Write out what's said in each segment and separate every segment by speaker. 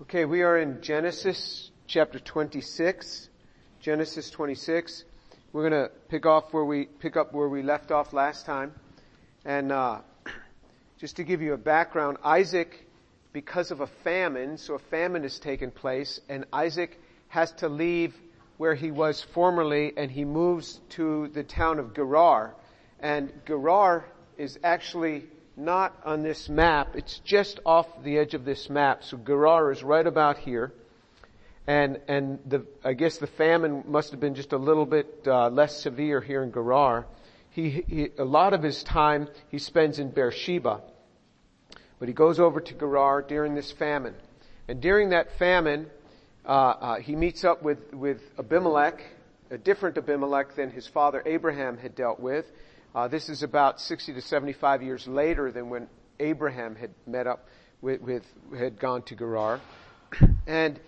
Speaker 1: Okay, we are in Genesis chapter 26. Genesis 26. We're going to pick off where we pick up where we left off last time, and uh, just to give you a background, Isaac, because of a famine, so a famine has taken place, and Isaac has to leave where he was formerly, and he moves to the town of Gerar, and Gerar is actually not on this map. It's just off the edge of this map. So Gerar is right about here. And, and the, I guess the famine must have been just a little bit uh, less severe here in Gerar. He, he, a lot of his time he spends in Beersheba. But he goes over to Gerar during this famine. And during that famine, uh, uh, he meets up with, with Abimelech, a different Abimelech than his father Abraham had dealt with. Uh, this is about 60 to 75 years later than when Abraham had met up with, with had gone to Gerar. And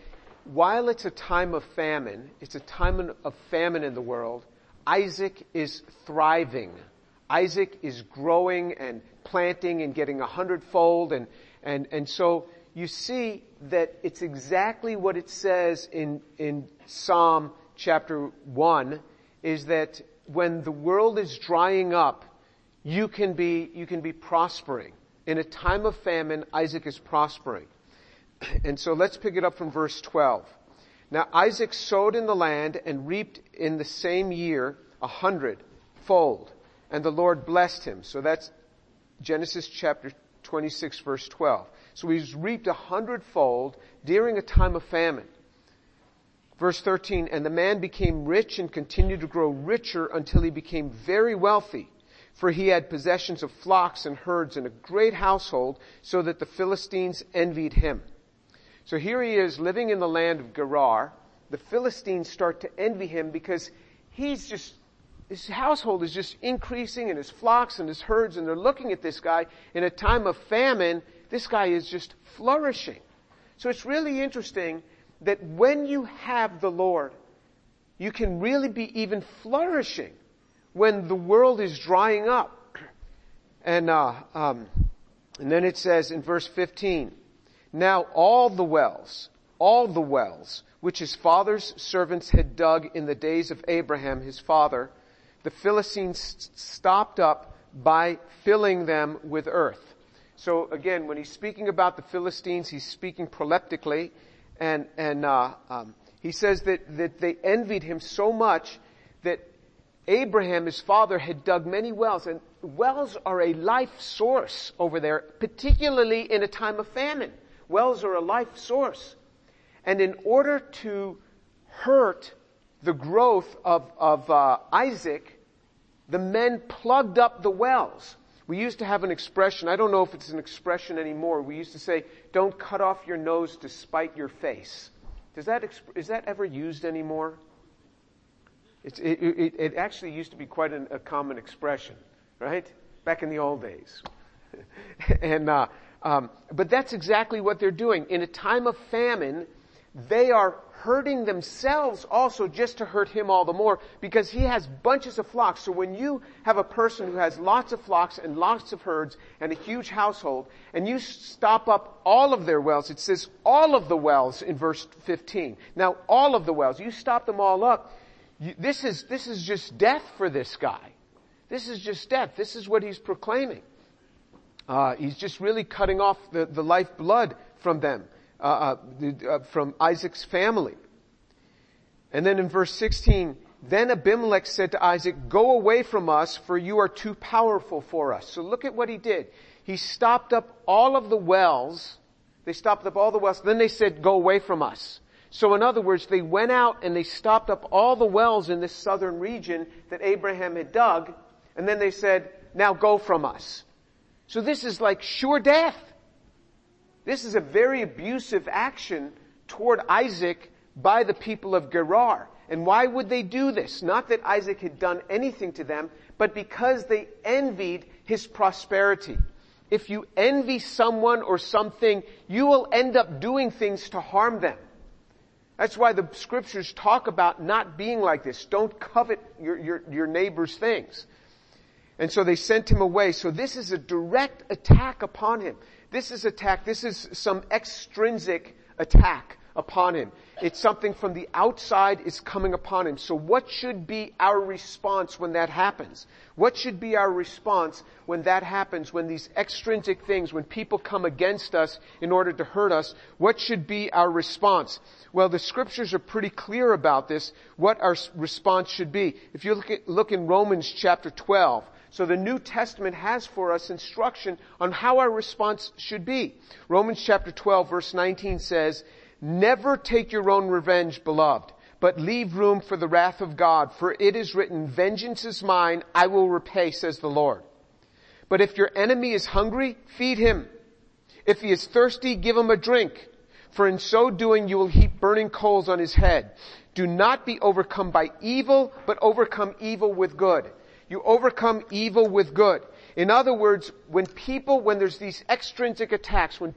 Speaker 1: while it's a time of famine, it's a time of famine in the world, Isaac is thriving. Isaac is growing and planting and getting a hundredfold and, and, and so you see that it's exactly what it says in, in Psalm chapter 1 is that when the world is drying up, you can be, you can be prospering. In a time of famine, Isaac is prospering. And so let's pick it up from verse 12. Now Isaac sowed in the land and reaped in the same year a hundredfold. And the Lord blessed him. So that's Genesis chapter 26 verse 12. So he's reaped a hundredfold during a time of famine. Verse 13, and the man became rich and continued to grow richer until he became very wealthy. For he had possessions of flocks and herds and a great household, so that the Philistines envied him. So here he is living in the land of Gerar. The Philistines start to envy him because he's just, his household is just increasing and his flocks and his herds and they're looking at this guy in a time of famine. This guy is just flourishing. So it's really interesting that when you have the Lord, you can really be even flourishing when the world is drying up. And, uh, um, and then it says in verse 15, now all the wells, all the wells, which his father's servants had dug in the days of Abraham, his father, the Philistines stopped up by filling them with earth. So again, when he's speaking about the Philistines, he's speaking proleptically and and uh, um, he says that that they envied him so much that Abraham, his father, had dug many wells, and wells are a life source over there, particularly in a time of famine. Wells are a life source, and in order to hurt the growth of of uh, Isaac, the men plugged up the wells. We used to have an expression, I don't know if it's an expression anymore. We used to say, don't cut off your nose to spite your face. Does that, is that ever used anymore? It, it, it, actually used to be quite an, a common expression, right? Back in the old days. and, uh, um, but that's exactly what they're doing. In a time of famine, they are hurting themselves also just to hurt him all the more because he has bunches of flocks. So when you have a person who has lots of flocks and lots of herds and a huge household and you stop up all of their wells, it says all of the wells in verse 15. Now all of the wells, you stop them all up, you, this is, this is just death for this guy. This is just death. This is what he's proclaiming. Uh, he's just really cutting off the, the life blood from them. Uh, uh, uh, from Isaac's family. And then in verse 16, then Abimelech said to Isaac, go away from us for you are too powerful for us. So look at what he did. He stopped up all of the wells. They stopped up all the wells. Then they said, go away from us. So in other words, they went out and they stopped up all the wells in this southern region that Abraham had dug. And then they said, now go from us. So this is like sure death. This is a very abusive action toward Isaac by the people of Gerar. And why would they do this? Not that Isaac had done anything to them, but because they envied his prosperity. If you envy someone or something, you will end up doing things to harm them. That's why the scriptures talk about not being like this. Don't covet your, your, your neighbor's things. And so they sent him away. So this is a direct attack upon him. This is attack. This is some extrinsic attack upon him. It's something from the outside is coming upon him. So what should be our response when that happens? What should be our response when that happens, when these extrinsic things, when people come against us in order to hurt us? What should be our response? Well, the scriptures are pretty clear about this, what our response should be. If you look, at, look in Romans chapter 12, so the New Testament has for us instruction on how our response should be. Romans chapter 12 verse 19 says, Never take your own revenge, beloved, but leave room for the wrath of God, for it is written, vengeance is mine, I will repay, says the Lord. But if your enemy is hungry, feed him. If he is thirsty, give him a drink, for in so doing you will heap burning coals on his head. Do not be overcome by evil, but overcome evil with good. You overcome evil with good. In other words, when people, when there's these extrinsic attacks, when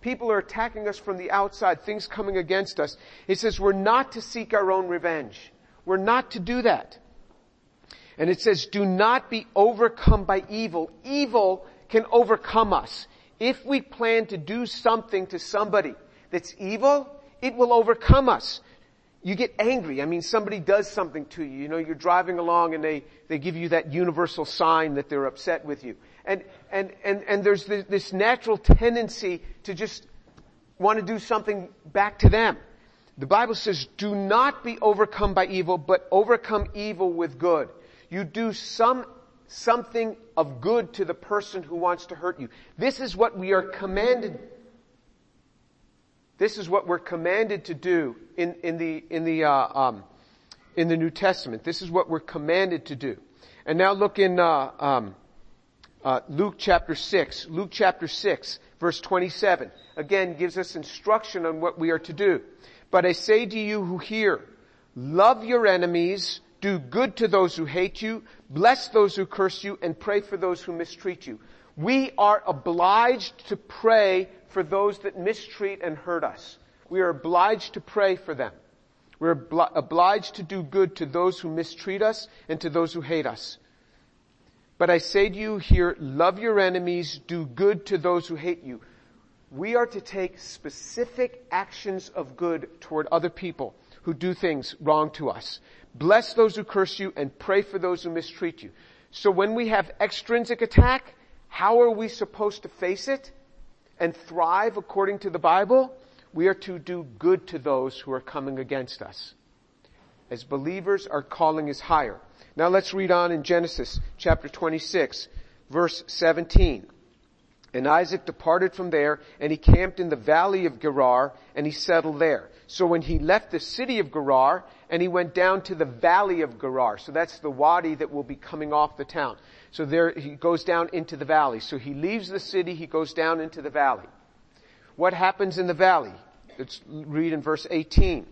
Speaker 1: people are attacking us from the outside, things coming against us. It says we're not to seek our own revenge. We're not to do that. And it says, do not be overcome by evil. Evil can overcome us. If we plan to do something to somebody that's evil, it will overcome us. You get angry. I mean, somebody does something to you. You know, you're driving along and they, they give you that universal sign that they're upset with you and, and, and, and there's this, natural tendency to just want to do something back to them. The Bible says, do not be overcome by evil, but overcome evil with good. You do some, something of good to the person who wants to hurt you. This is what we are commanded. This is what we're commanded to do in, in the, in the, uh, um, in the New Testament. This is what we're commanded to do. And now look in, uh, um, uh, Luke chapter 6. Luke chapter 6, verse 27. Again, gives us instruction on what we are to do. But I say to you who hear, love your enemies, do good to those who hate you, bless those who curse you, and pray for those who mistreat you. We are obliged to pray for those that mistreat and hurt us. We are obliged to pray for them. We're obliged to do good to those who mistreat us and to those who hate us. But I say to you here, love your enemies, do good to those who hate you. We are to take specific actions of good toward other people who do things wrong to us. Bless those who curse you and pray for those who mistreat you. So when we have extrinsic attack, how are we supposed to face it and thrive according to the Bible? We are to do good to those who are coming against us. As believers, our calling is higher. Now let's read on in Genesis chapter 26 verse 17. And Isaac departed from there and he camped in the valley of Gerar and he settled there. So when he left the city of Gerar and he went down to the valley of Gerar, so that's the wadi that will be coming off the town. So there he goes down into the valley. So he leaves the city, he goes down into the valley. What happens in the valley? Let's read in verse 18.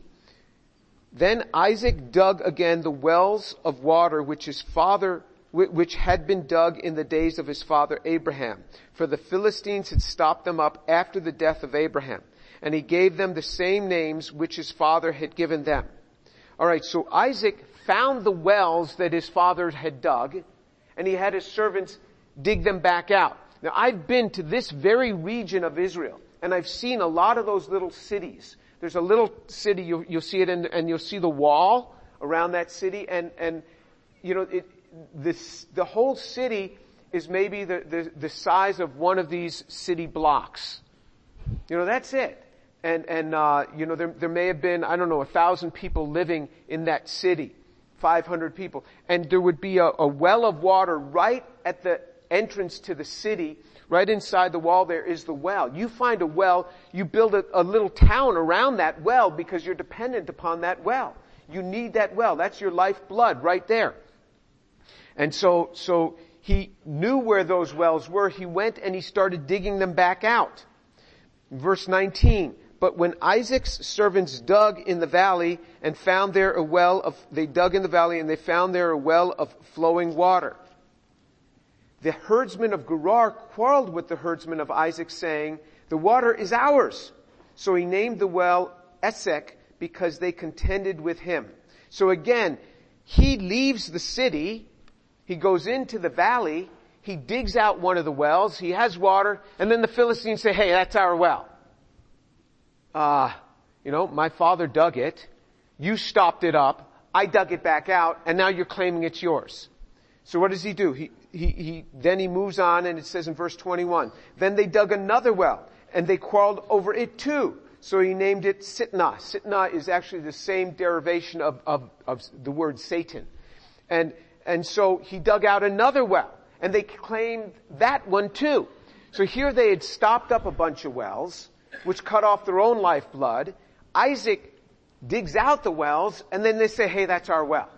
Speaker 1: Then Isaac dug again the wells of water which his father, which had been dug in the days of his father Abraham. For the Philistines had stopped them up after the death of Abraham. And he gave them the same names which his father had given them. Alright, so Isaac found the wells that his father had dug, and he had his servants dig them back out. Now I've been to this very region of Israel, and I've seen a lot of those little cities there's a little city, you'll, you'll see it in, and you'll see the wall around that city and, and, you know, it, this, the whole city is maybe the, the, the size of one of these city blocks. You know, that's it. And, and, uh, you know, there, there may have been, I don't know, a thousand people living in that city. 500 people. And there would be a, a well of water right at the entrance to the city Right inside the wall there is the well. You find a well, you build a, a little town around that well because you're dependent upon that well. You need that well. That's your lifeblood right there. And so, so he knew where those wells were. He went and he started digging them back out. Verse 19. But when Isaac's servants dug in the valley and found there a well of, they dug in the valley and they found there a well of flowing water the herdsmen of Gerar quarreled with the herdsmen of Isaac saying, the water is ours. So he named the well Esek because they contended with him. So again, he leaves the city, he goes into the valley, he digs out one of the wells, he has water, and then the Philistines say, hey, that's our well. Uh, you know, my father dug it, you stopped it up, I dug it back out, and now you're claiming it's yours. So what does he do? He, he, he, then he moves on and it says in verse 21, then they dug another well and they quarreled over it too. So he named it Sitnah. Sitnah is actually the same derivation of, of, of the word Satan. And, and so he dug out another well and they claimed that one too. So here they had stopped up a bunch of wells, which cut off their own lifeblood. Isaac digs out the wells and then they say, hey, that's our well.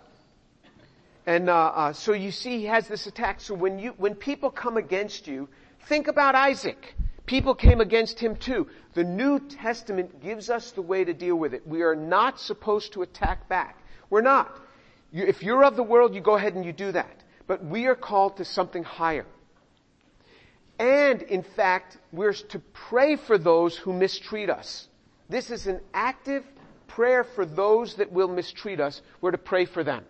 Speaker 1: And uh, uh, so you see, he has this attack. So when you, when people come against you, think about Isaac. People came against him too. The New Testament gives us the way to deal with it. We are not supposed to attack back. We're not. You, if you're of the world, you go ahead and you do that. But we are called to something higher. And in fact, we're to pray for those who mistreat us. This is an active prayer for those that will mistreat us. We're to pray for them.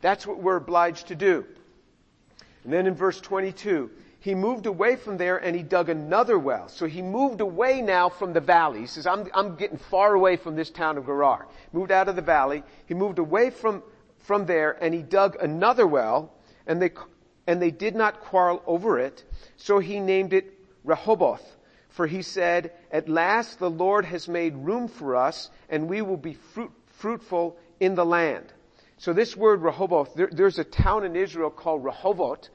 Speaker 1: That's what we're obliged to do. And then in verse 22, he moved away from there and he dug another well. So he moved away now from the valley. He says, I'm, I'm getting far away from this town of Gerar. Moved out of the valley. He moved away from, from there and he dug another well and they, and they did not quarrel over it. So he named it Rehoboth. For he said, at last the Lord has made room for us and we will be fruit, fruitful in the land. So this word Rehoboth, there, there's a town in Israel called Rehovot,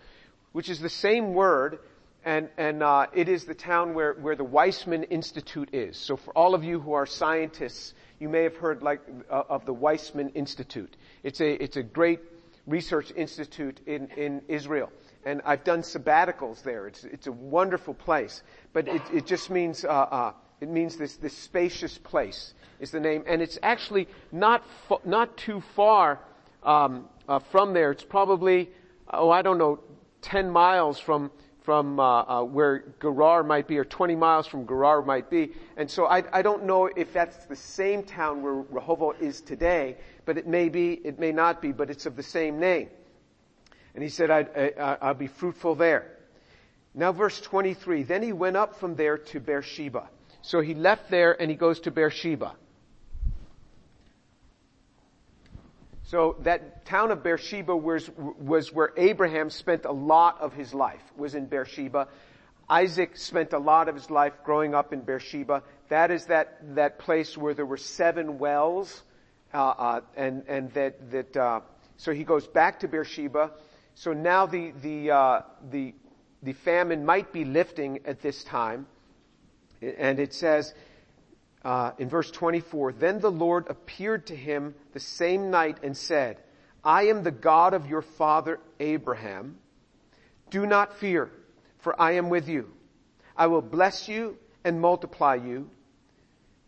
Speaker 1: which is the same word, and, and uh, it is the town where, where the Weizmann Institute is. So for all of you who are scientists, you may have heard like uh, of the Weizmann Institute. It's a it's a great research institute in, in Israel. And I've done sabbaticals there. It's, it's a wonderful place. But it, it just means, uh, uh, it means this, this spacious place is the name. And it's actually not, not too far um, uh, from there. It's probably, oh, I don't know, 10 miles from from uh, uh, where Gerar might be, or 20 miles from Gerar might be. And so I, I don't know if that's the same town where Rehovot is today, but it may be, it may not be, but it's of the same name. And he said, I'd, I, I'll be fruitful there. Now verse 23, then he went up from there to Beersheba. So he left there and he goes to Beersheba. So that town of Beersheba was, was where Abraham spent a lot of his life, was in Beersheba. Isaac spent a lot of his life growing up in Beersheba. That is that, that place where there were seven wells, uh, uh, and, and that, that, uh, so he goes back to Beersheba. So now the, the, uh, the, the famine might be lifting at this time. And it says, uh, in verse 24, then the Lord appeared to him the same night and said, I am the God of your father Abraham. Do not fear, for I am with you. I will bless you and multiply you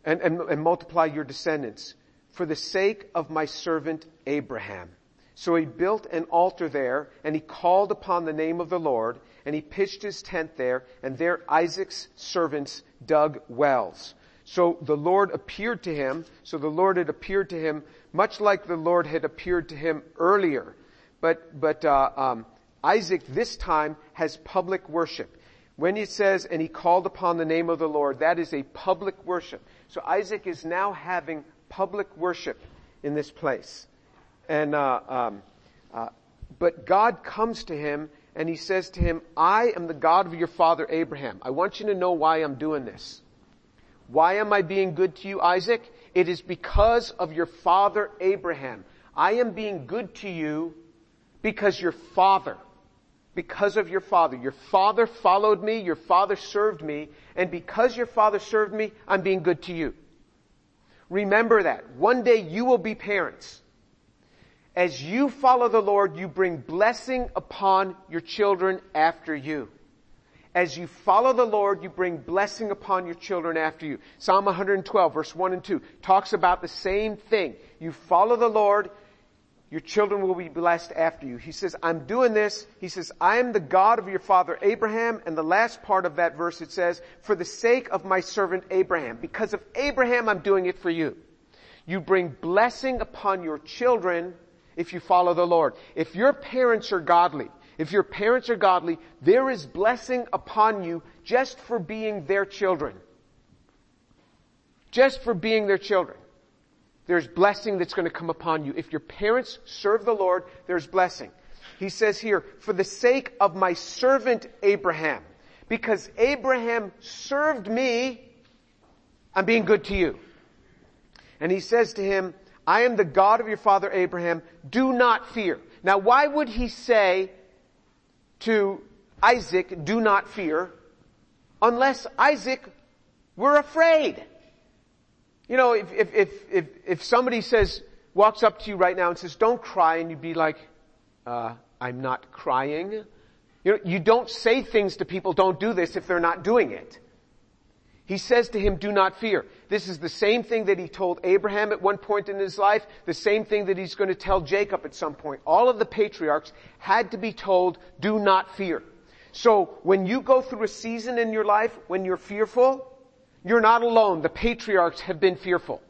Speaker 1: and, and, and multiply your descendants for the sake of my servant Abraham. So he built an altar there and he called upon the name of the Lord and he pitched his tent there and there Isaac's servants dug wells. So the Lord appeared to him. So the Lord had appeared to him much like the Lord had appeared to him earlier. But, but, uh, um, Isaac this time has public worship. When he says, and he called upon the name of the Lord, that is a public worship. So Isaac is now having public worship in this place. And, uh, um, uh, but God comes to him and he says to him, I am the God of your father Abraham. I want you to know why I'm doing this. Why am I being good to you, Isaac? It is because of your father Abraham. I am being good to you because your father, because of your father. Your father followed me, your father served me, and because your father served me, I'm being good to you. Remember that. One day you will be parents. As you follow the Lord, you bring blessing upon your children after you as you follow the Lord, you bring blessing upon your children after you. Psalm 112 verse 1 and 2 talks about the same thing. You follow the Lord, your children will be blessed after you. He says, I'm doing this. He says, I am the God of your father Abraham. And the last part of that verse it says, for the sake of my servant Abraham. Because of Abraham, I'm doing it for you. You bring blessing upon your children if you follow the Lord. If your parents are godly, if your parents are godly, there is blessing upon you just for being their children. Just for being their children. There's blessing that's going to come upon you. If your parents serve the Lord, there's blessing. He says here, for the sake of my servant Abraham, because Abraham served me, I'm being good to you. And he says to him, I am the God of your father Abraham. Do not fear. Now why would he say to Isaac, do not fear, unless Isaac were afraid? You know, if, if, if, if, if somebody says, walks up to you right now and says, don't cry, and you'd be like, uh, I'm not crying. You know, you don't say things to people, don't do this if they're not doing it. He says to him, do not fear. This is the same thing that he told Abraham at one point in his life, the same thing that he's going to tell Jacob at some point. All of the patriarchs had to be told, do not fear. So when you go through a season in your life when you're fearful, you're not alone. The patriarchs have been fearful.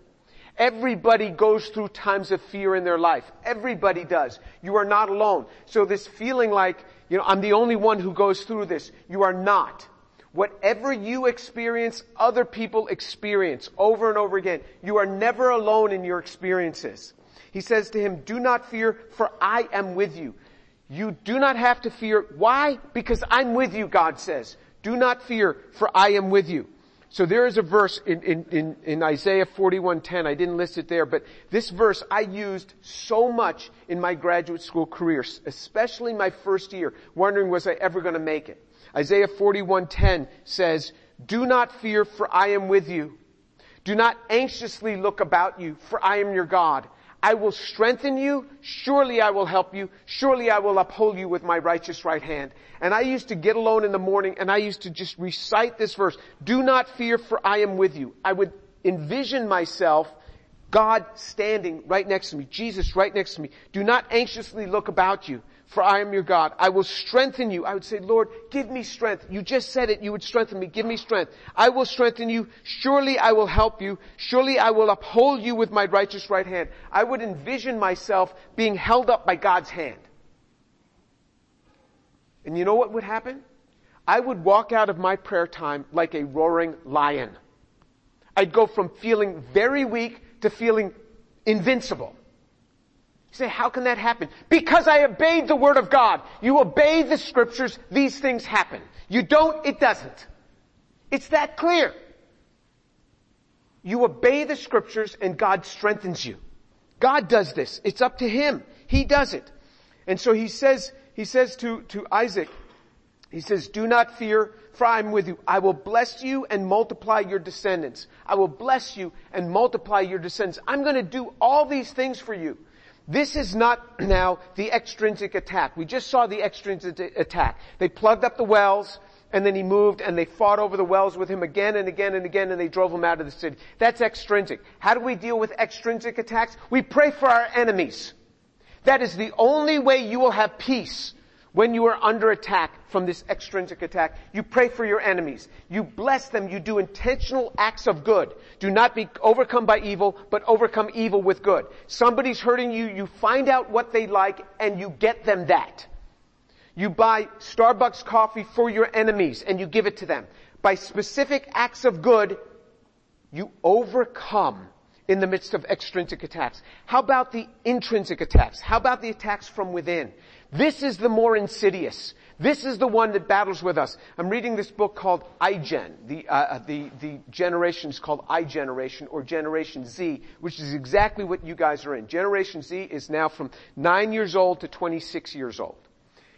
Speaker 1: Everybody goes through times of fear in their life. Everybody does. You are not alone. So this feeling like, you know, I'm the only one who goes through this. You are not. Whatever you experience, other people experience over and over again. You are never alone in your experiences. He says to him, do not fear, for I am with you. You do not have to fear. Why? Because I'm with you, God says. Do not fear, for I am with you. So there is a verse in, in, in, in Isaiah 41:10. I didn't list it there, but this verse I used so much in my graduate school career, especially my first year, wondering was I ever going to make it. Isaiah 41:10 says, "Do not fear, for I am with you. Do not anxiously look about you, for I am your God. I will strengthen you. Surely I will help you. Surely I will uphold you with my righteous right hand. And I used to get alone in the morning and I used to just recite this verse. Do not fear for I am with you. I would envision myself God standing right next to me, Jesus right next to me. Do not anxiously look about you for I am your God. I will strengthen you. I would say, Lord, give me strength. You just said it. You would strengthen me. Give me strength. I will strengthen you. Surely I will help you. Surely I will uphold you with my righteous right hand. I would envision myself being held up by God's hand. And you know what would happen? I would walk out of my prayer time like a roaring lion. I'd go from feeling very weak to feeling invincible. You say, how can that happen? Because I obeyed the Word of God. You obey the Scriptures, these things happen. You don't, it doesn't. It's that clear. You obey the Scriptures and God strengthens you. God does this. It's up to Him. He does it. And so He says, He says to, to Isaac, He says, do not fear, for I am with you. I will bless you and multiply your descendants. I will bless you and multiply your descendants. I'm going to do all these things for you. This is not now the extrinsic attack. We just saw the extrinsic attack. They plugged up the wells, and then he moved and they fought over the wells with him again and again and again and they drove him out of the city. That's extrinsic. How do we deal with extrinsic attacks? We pray for our enemies. That is the only way you will have peace when you are under attack from this extrinsic attack, you pray for your enemies. You bless them. You do intentional acts of good. Do not be overcome by evil, but overcome evil with good. Somebody's hurting you. You find out what they like and you get them that. You buy Starbucks coffee for your enemies and you give it to them. By specific acts of good, you overcome in the midst of extrinsic attacks. How about the intrinsic attacks? How about the attacks from within? This is the more insidious. This is the one that battles with us. I'm reading this book called iGen. The, uh, uh, the, the generation is called iGeneration or Generation Z, which is exactly what you guys are in. Generation Z is now from 9 years old to 26 years old.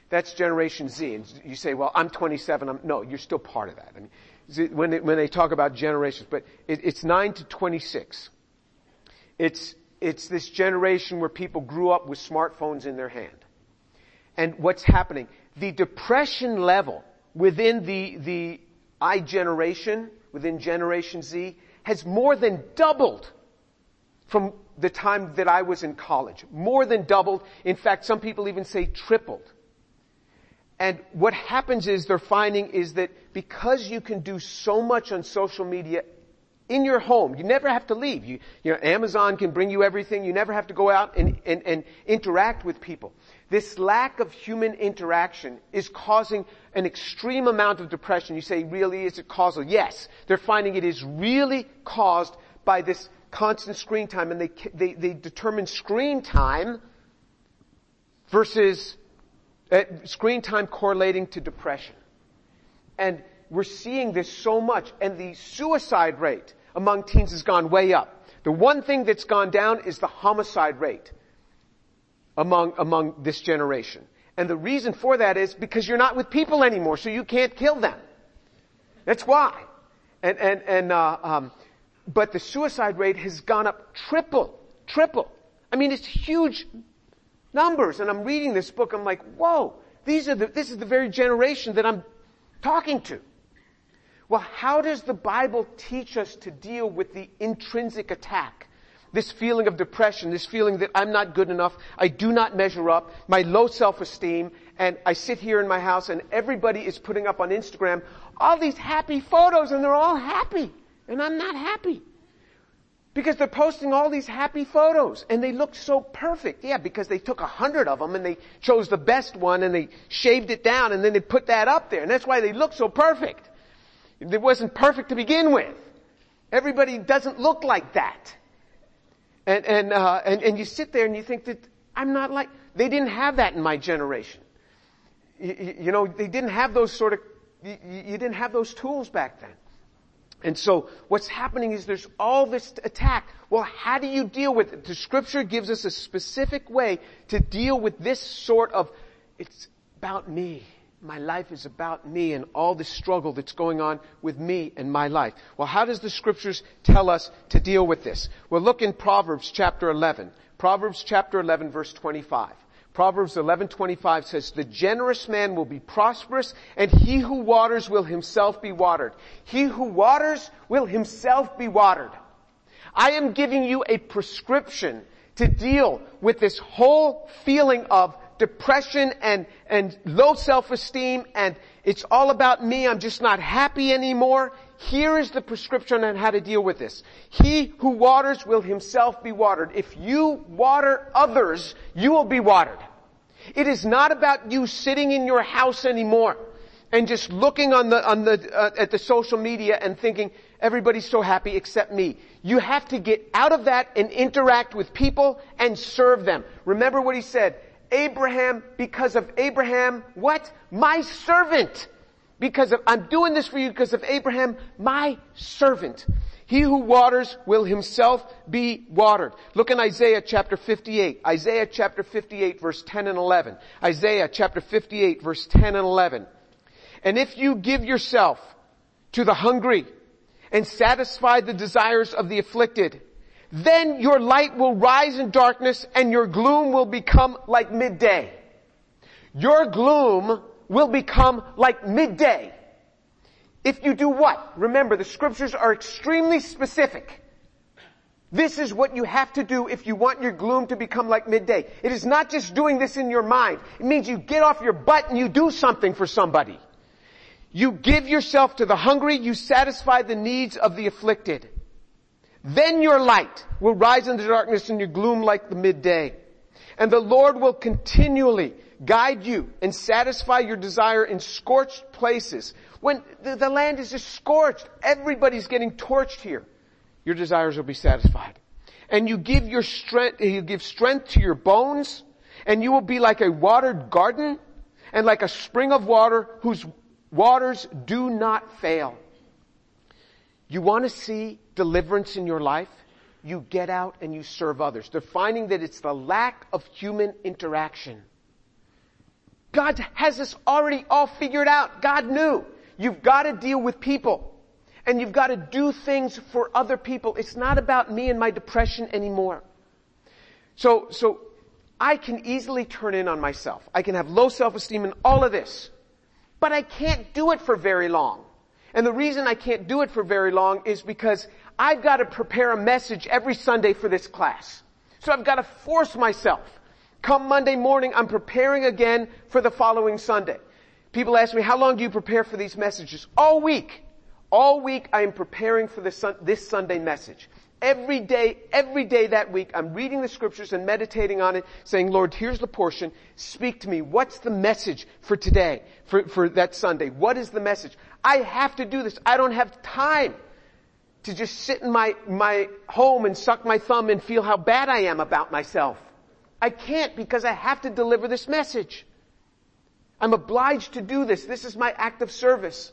Speaker 1: That's Generation Z. And you say, well, I'm 27. I'm, no, you're still part of that. I mean, when, they, when they talk about generations, but it, it's 9 to 26. It's, it's this generation where people grew up with smartphones in their hand and what's happening. The depression level within the, the I generation, within Generation Z, has more than doubled from the time that I was in college. More than doubled. In fact, some people even say tripled. And what happens is they're finding is that because you can do so much on social media in your home. You never have to leave. You, you know, Amazon can bring you everything. You never have to go out and, and, and interact with people. This lack of human interaction is causing an extreme amount of depression. You say, really, is it causal? Yes. They're finding it is really caused by this constant screen time and they, they, they determine screen time versus uh, screen time correlating to depression. And we're seeing this so much and the suicide rate among teens has gone way up. The one thing that's gone down is the homicide rate among, among this generation. And the reason for that is because you're not with people anymore, so you can't kill them. That's why. And, and, and, uh, um, but the suicide rate has gone up triple, triple. I mean, it's huge numbers. And I'm reading this book, I'm like, whoa, these are the, this is the very generation that I'm talking to. Well, how does the Bible teach us to deal with the intrinsic attack? This feeling of depression, this feeling that I'm not good enough, I do not measure up, my low self-esteem, and I sit here in my house and everybody is putting up on Instagram all these happy photos and they're all happy. And I'm not happy. Because they're posting all these happy photos and they look so perfect. Yeah, because they took a hundred of them and they chose the best one and they shaved it down and then they put that up there and that's why they look so perfect. It wasn't perfect to begin with. Everybody doesn't look like that. And, and, uh, and, and you sit there and you think that I'm not like, they didn't have that in my generation. You, you know, they didn't have those sort of, you, you didn't have those tools back then. And so what's happening is there's all this attack. Well, how do you deal with it? The scripture gives us a specific way to deal with this sort of, it's about me. My life is about me and all the struggle that's going on with me and my life. Well, how does the scriptures tell us to deal with this? Well, look in Proverbs chapter 11. Proverbs chapter 11 verse 25. Proverbs 11:25 says, "The generous man will be prosperous, and he who waters will himself be watered. He who waters will himself be watered." I am giving you a prescription to deal with this whole feeling of depression and, and low self-esteem and it's all about me, I'm just not happy anymore. Here is the prescription on how to deal with this. He who waters will himself be watered. If you water others, you will be watered. It is not about you sitting in your house anymore and just looking on the, on the, uh, at the social media and thinking, everybody's so happy except me. You have to get out of that and interact with people and serve them. Remember what he said, Abraham, because of Abraham, what? My servant. Because of, I'm doing this for you because of Abraham, my servant. He who waters will himself be watered. Look in Isaiah chapter 58. Isaiah chapter 58 verse 10 and 11. Isaiah chapter 58 verse 10 and 11. And if you give yourself to the hungry and satisfy the desires of the afflicted, then your light will rise in darkness and your gloom will become like midday. Your gloom will become like midday. If you do what? Remember, the scriptures are extremely specific. This is what you have to do if you want your gloom to become like midday. It is not just doing this in your mind. It means you get off your butt and you do something for somebody. You give yourself to the hungry, you satisfy the needs of the afflicted. Then your light will rise in the darkness and your gloom like the midday. And the Lord will continually guide you and satisfy your desire in scorched places. When the, the land is just scorched, everybody's getting torched here. Your desires will be satisfied. And you give your strength, you give strength to your bones, and you will be like a watered garden and like a spring of water whose waters do not fail. You want to see deliverance in your life? You get out and you serve others. They're finding that it's the lack of human interaction. God has this already all figured out. God knew. You've got to deal with people. And you've got to do things for other people. It's not about me and my depression anymore. So, so I can easily turn in on myself. I can have low self-esteem and all of this. But I can't do it for very long. And the reason I can't do it for very long is because I've got to prepare a message every Sunday for this class. So I've got to force myself. Come Monday morning, I'm preparing again for the following Sunday. People ask me, how long do you prepare for these messages? All week. All week I am preparing for this, Sunday message. Every day, every day that week, I'm reading the scriptures and meditating on it, saying, Lord, here's the portion. Speak to me. What's the message for today, for, for that Sunday? What is the message? I have to do this. I don't have time to just sit in my, my home and suck my thumb and feel how bad I am about myself. I can't because I have to deliver this message. I'm obliged to do this. This is my act of service.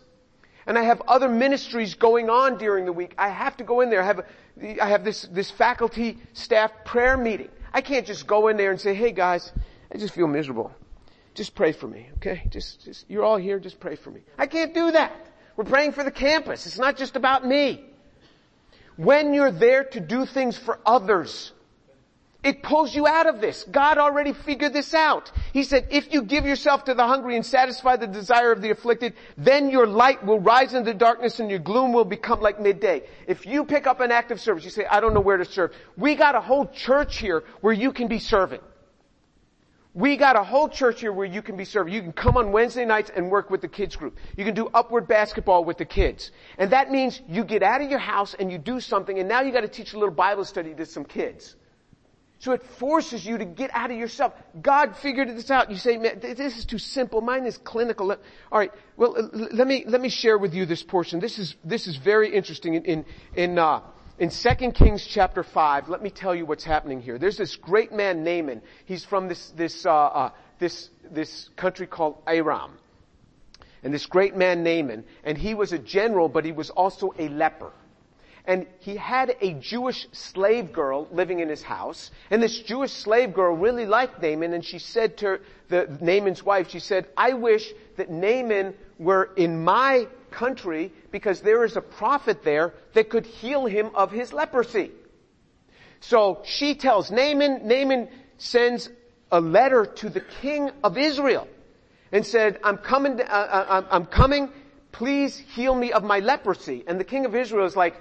Speaker 1: And I have other ministries going on during the week. I have to go in there. I have, a, I have this, this faculty staff prayer meeting. I can't just go in there and say, hey guys, I just feel miserable. Just pray for me, okay? Just, just, you're all here, just pray for me. I can't do that. We're praying for the campus. It's not just about me. When you're there to do things for others, it pulls you out of this. God already figured this out. He said, if you give yourself to the hungry and satisfy the desire of the afflicted, then your light will rise in the darkness and your gloom will become like midday. If you pick up an active service, you say, I don't know where to serve. We got a whole church here where you can be serving. We got a whole church here where you can be serving. You can come on Wednesday nights and work with the kids group. You can do upward basketball with the kids. And that means you get out of your house and you do something and now you got to teach a little Bible study to some kids. So it forces you to get out of yourself. God figured this out. You say, man, this is too simple. Mine is clinical. All right. Well, let me, let me share with you this portion. This is, this is very interesting in, in, in, uh, in 2 Kings chapter 5, let me tell you what's happening here. There's this great man Naaman. He's from this, this, uh, uh, this, this country called Aram. And this great man Naaman, and he was a general, but he was also a leper. And he had a Jewish slave girl living in his house. And this Jewish slave girl really liked Naaman and she said to the, Naaman's wife, she said, I wish that Naaman were in my country because there is a prophet there that could heal him of his leprosy. So she tells Naaman, Naaman sends a letter to the king of Israel and said, I'm coming, uh, uh I'm coming, please heal me of my leprosy. And the king of Israel is like,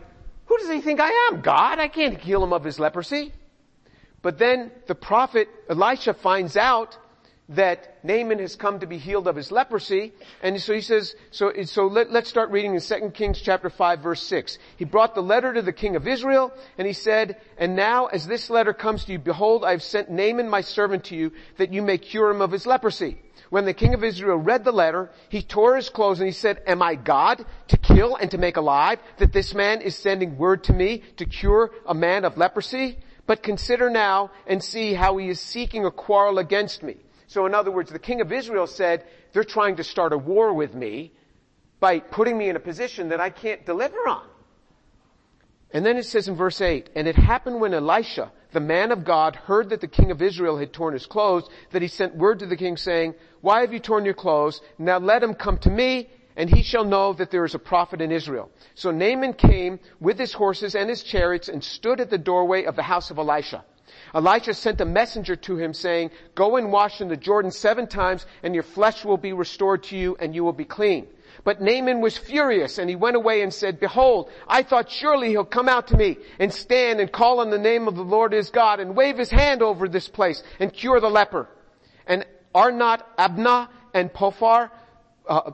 Speaker 1: who does he think I am? God? I can't heal him of his leprosy. But then the prophet Elisha finds out that Naaman has come to be healed of his leprosy. And so he says, so, so let, us start reading in 2 Kings chapter 5 verse 6. He brought the letter to the king of Israel and he said, and now as this letter comes to you, behold, I have sent Naaman my servant to you that you may cure him of his leprosy. When the king of Israel read the letter, he tore his clothes and he said, am I God to kill and to make alive that this man is sending word to me to cure a man of leprosy? But consider now and see how he is seeking a quarrel against me. So in other words, the king of Israel said, they're trying to start a war with me by putting me in a position that I can't deliver on. And then it says in verse 8, and it happened when Elisha, the man of God, heard that the king of Israel had torn his clothes, that he sent word to the king saying, why have you torn your clothes? Now let him come to me, and he shall know that there is a prophet in Israel. So Naaman came with his horses and his chariots and stood at the doorway of the house of Elisha. Elisha sent a messenger to him saying, go and wash in the Jordan seven times and your flesh will be restored to you and you will be clean. But Naaman was furious and he went away and said, behold, I thought surely he'll come out to me and stand and call on the name of the Lord his God and wave his hand over this place and cure the leper. And are not Abana and Phophar, uh,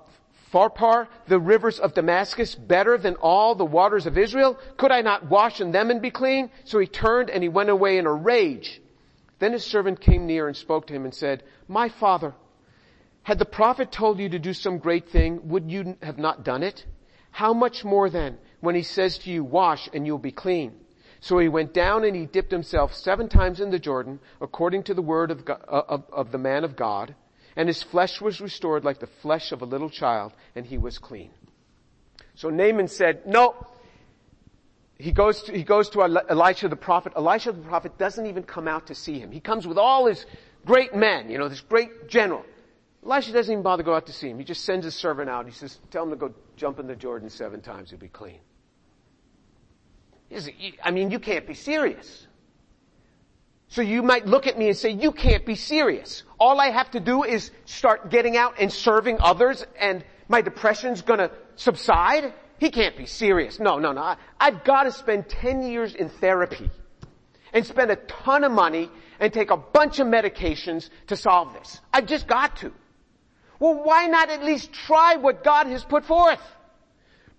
Speaker 1: Pharpar, the rivers of Damascus, better than all the waters of Israel? Could I not wash in them and be clean? So he turned and he went away in a rage. Then his servant came near and spoke to him and said, My father, had the prophet told you to do some great thing, would you have not done it? How much more then when he says to you, wash and you'll be clean? So he went down and he dipped himself seven times in the Jordan, according to the word of, God, of, of the man of God, and his flesh was restored like the flesh of a little child, and he was clean. So Naaman said, no. He goes to, he goes to Elisha the prophet. Elisha the prophet doesn't even come out to see him. He comes with all his great men, you know, this great general. Elisha doesn't even bother to go out to see him. He just sends his servant out. He says, tell him to go jump in the Jordan seven times. He'll be clean. I mean, you can't be serious. So you might look at me and say, you can't be serious. All I have to do is start getting out and serving others and my depression's gonna subside? He can't be serious. No, no, no. I've gotta spend 10 years in therapy and spend a ton of money and take a bunch of medications to solve this. I've just got to. Well, why not at least try what God has put forth?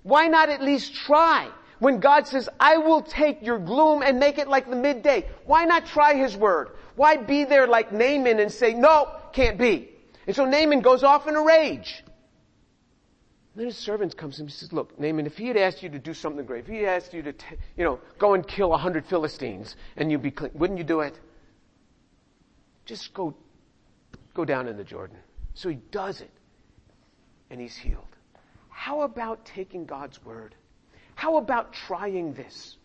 Speaker 1: Why not at least try? When God says, I will take your gloom and make it like the midday. Why not try His word? Why be there like Naaman and say, no, can't be. And so Naaman goes off in a rage. And then his servant comes and he says, look, Naaman, if he had asked you to do something great, if he had asked you to, t- you know, go and kill a hundred Philistines and you'd be clean, wouldn't you do it? Just go, go down in the Jordan. So he does it. And he's healed. How about taking God's word? How about trying this?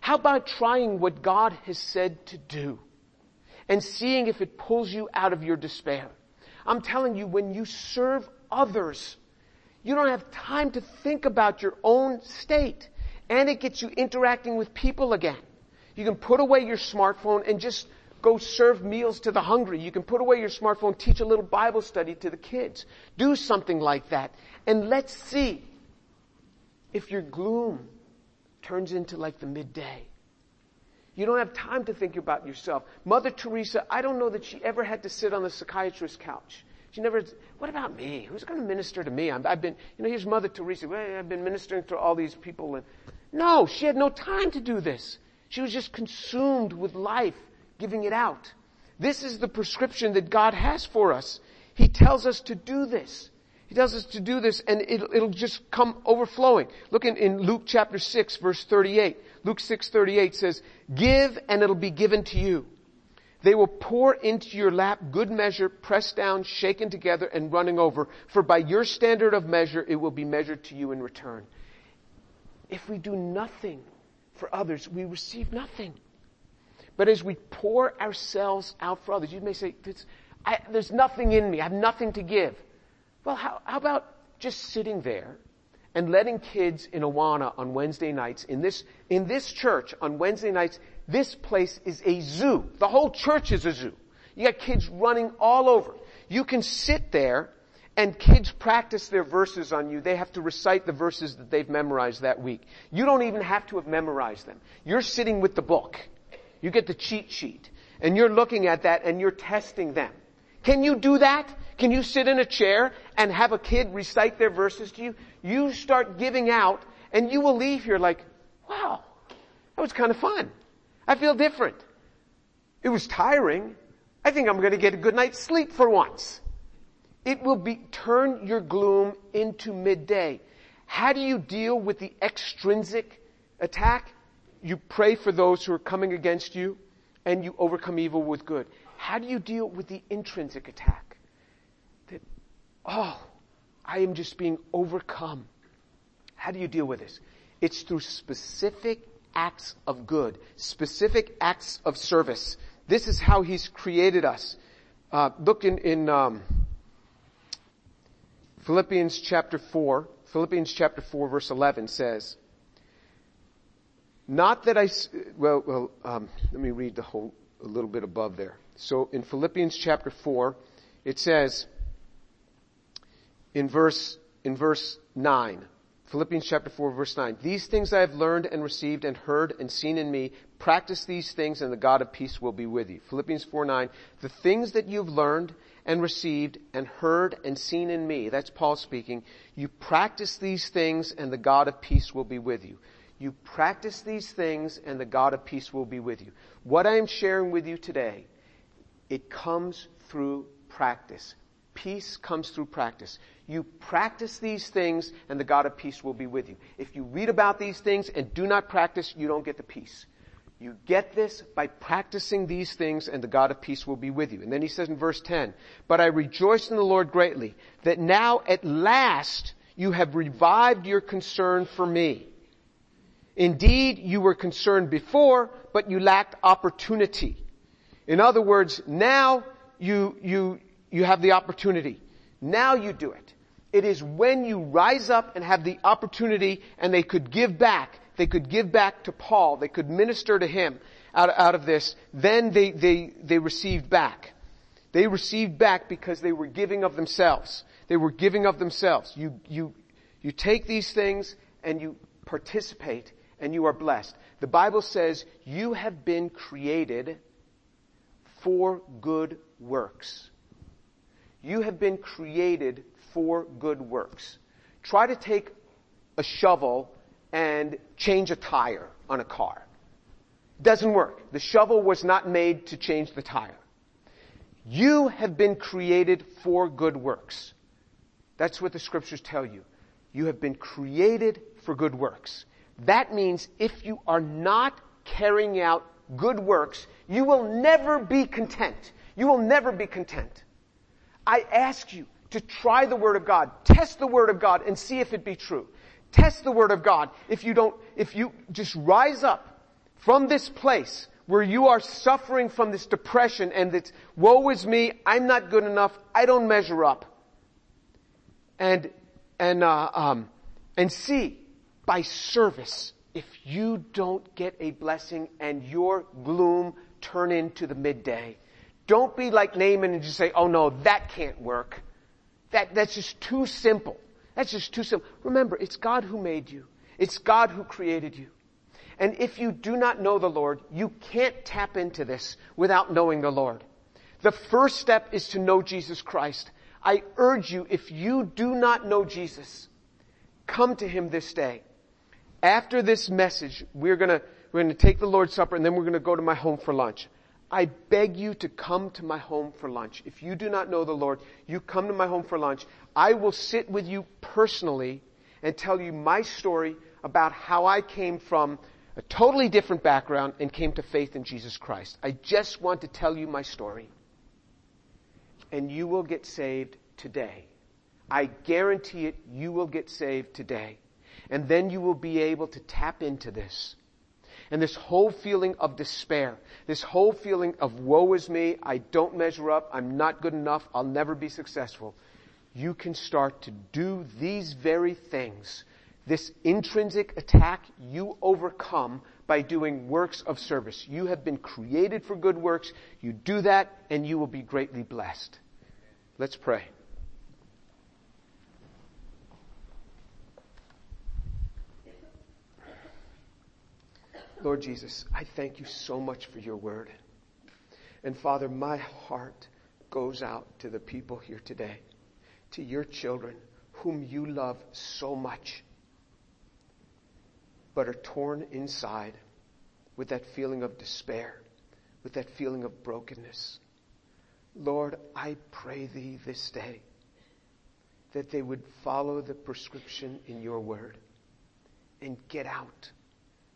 Speaker 1: How about trying what God has said to do and seeing if it pulls you out of your despair? I'm telling you, when you serve others, you don't have time to think about your own state. And it gets you interacting with people again. You can put away your smartphone and just go serve meals to the hungry. You can put away your smartphone, teach a little Bible study to the kids. Do something like that. And let's see if your gloom turns into like the midday. You don't have time to think about yourself. Mother Teresa, I don't know that she ever had to sit on the psychiatrist's couch. She never, what about me? Who's going to minister to me? I've been, you know, here's Mother Teresa. I've been ministering to all these people. And no, she had no time to do this. She was just consumed with life, giving it out. This is the prescription that God has for us. He tells us to do this. He tells us to do this and it'll, it'll just come overflowing. Look in, in Luke chapter 6 verse 38. Luke 6 38 says, give and it'll be given to you. They will pour into your lap good measure, pressed down, shaken together, and running over. For by your standard of measure, it will be measured to you in return. If we do nothing for others, we receive nothing. But as we pour ourselves out for others, you may say, there's nothing in me. I have nothing to give. Well, how, how about just sitting there and letting kids in Awana on Wednesday nights, in this, in this church on Wednesday nights, this place is a zoo. The whole church is a zoo. You got kids running all over. You can sit there and kids practice their verses on you. They have to recite the verses that they've memorized that week. You don't even have to have memorized them. You're sitting with the book. You get the cheat sheet and you're looking at that and you're testing them. Can you do that? Can you sit in a chair and have a kid recite their verses to you? You start giving out and you will leave here like, wow, that was kind of fun. I feel different. It was tiring. I think I'm going to get a good night's sleep for once. It will be, turn your gloom into midday. How do you deal with the extrinsic attack? You pray for those who are coming against you and you overcome evil with good. How do you deal with the intrinsic attack? Oh, I am just being overcome. How do you deal with this? It's through specific acts of good, specific acts of service. This is how He's created us. Uh, look in, in um, Philippians chapter 4. Philippians chapter 4 verse 11 says, not that I, well, well, um, let me read the whole, a little bit above there. So in Philippians chapter 4, it says, in verse, in verse 9, Philippians chapter 4 verse 9. These things I have learned and received and heard and seen in me. Practice these things and the God of peace will be with you. Philippians 4 9. The things that you've learned and received and heard and seen in me. That's Paul speaking. You practice these things and the God of peace will be with you. You practice these things and the God of peace will be with you. What I am sharing with you today, it comes through practice. Peace comes through practice. You practice these things and the God of peace will be with you. If you read about these things and do not practice, you don't get the peace. You get this by practicing these things and the God of peace will be with you. And then he says in verse 10, but I rejoice in the Lord greatly that now at last you have revived your concern for me. Indeed, you were concerned before, but you lacked opportunity. In other words, now you, you, you have the opportunity. Now you do it. It is when you rise up and have the opportunity and they could give back, they could give back to Paul, they could minister to him out, out of this, then they, they, they received back. They received back because they were giving of themselves. They were giving of themselves. You, you, you take these things and you participate and you are blessed. The Bible says you have been created for good works. You have been created for good works. Try to take a shovel and change a tire on a car. Doesn't work. The shovel was not made to change the tire. You have been created for good works. That's what the scriptures tell you. You have been created for good works. That means if you are not carrying out good works, you will never be content. You will never be content. I ask you to try the Word of God, test the Word of God and see if it be true. Test the Word of God. If you don't, if you just rise up from this place where you are suffering from this depression and this woe is me, I'm not good enough, I don't measure up. And, and, uh, um, and see by service if you don't get a blessing and your gloom turn into the midday. Don't be like Naaman and just say, oh no, that can't work. That, that's just too simple. That's just too simple. Remember, it's God who made you. It's God who created you. And if you do not know the Lord, you can't tap into this without knowing the Lord. The first step is to know Jesus Christ. I urge you, if you do not know Jesus, come to Him this day. After this message, we're gonna, we're gonna take the Lord's Supper and then we're gonna go to my home for lunch. I beg you to come to my home for lunch. If you do not know the Lord, you come to my home for lunch. I will sit with you personally and tell you my story about how I came from a totally different background and came to faith in Jesus Christ. I just want to tell you my story. And you will get saved today. I guarantee it, you will get saved today. And then you will be able to tap into this. And this whole feeling of despair, this whole feeling of woe is me, I don't measure up, I'm not good enough, I'll never be successful. You can start to do these very things this intrinsic attack you overcome by doing works of service. You have been created for good works. You do that and you will be greatly blessed. Let's pray. Lord Jesus, I thank you so much for your word. And Father, my heart goes out to the people here today, to your children whom you love so much but are torn inside with that feeling of despair, with that feeling of brokenness. Lord, I pray thee this day that they would follow the prescription in your word and get out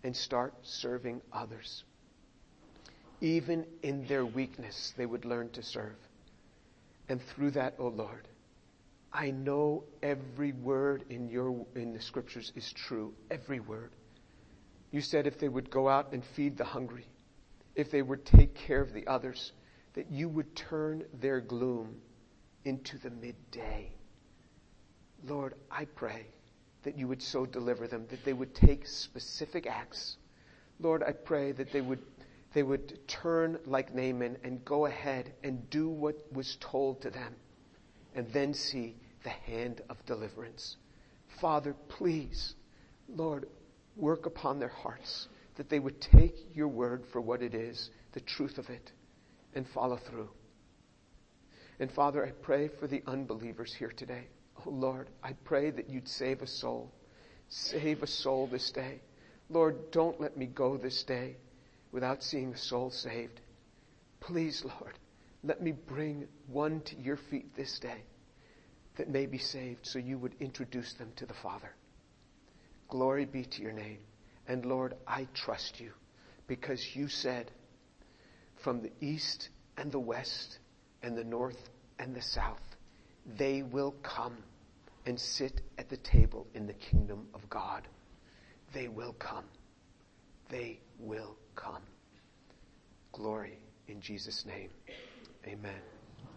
Speaker 1: and start serving others. Even in their weakness, they would learn to serve. And through that, O oh Lord, I know every word in your in the scriptures is true. Every word. You said if they would go out and feed the hungry, if they would take care of the others, that you would turn their gloom into the midday. Lord, I pray that you would so deliver them, that they would take specific acts. Lord, I pray that they would, they would turn like Naaman and go ahead and do what was told to them and then see the hand of deliverance. Father, please, Lord, work upon their hearts, that they would take your word for what it is, the truth of it, and follow through. And Father, I pray for the unbelievers here today. Oh Lord, I pray that you'd save a soul. Save a soul this day. Lord, don't let me go this day without seeing a soul saved. Please, Lord, let me bring one to your feet this day that may be saved so you would introduce them to the Father. Glory be to your name. And Lord, I trust you because you said, from the east and the west and the north and the south, they will come and sit at the table in the kingdom of God. They will come. They will come. Glory in Jesus' name. Amen.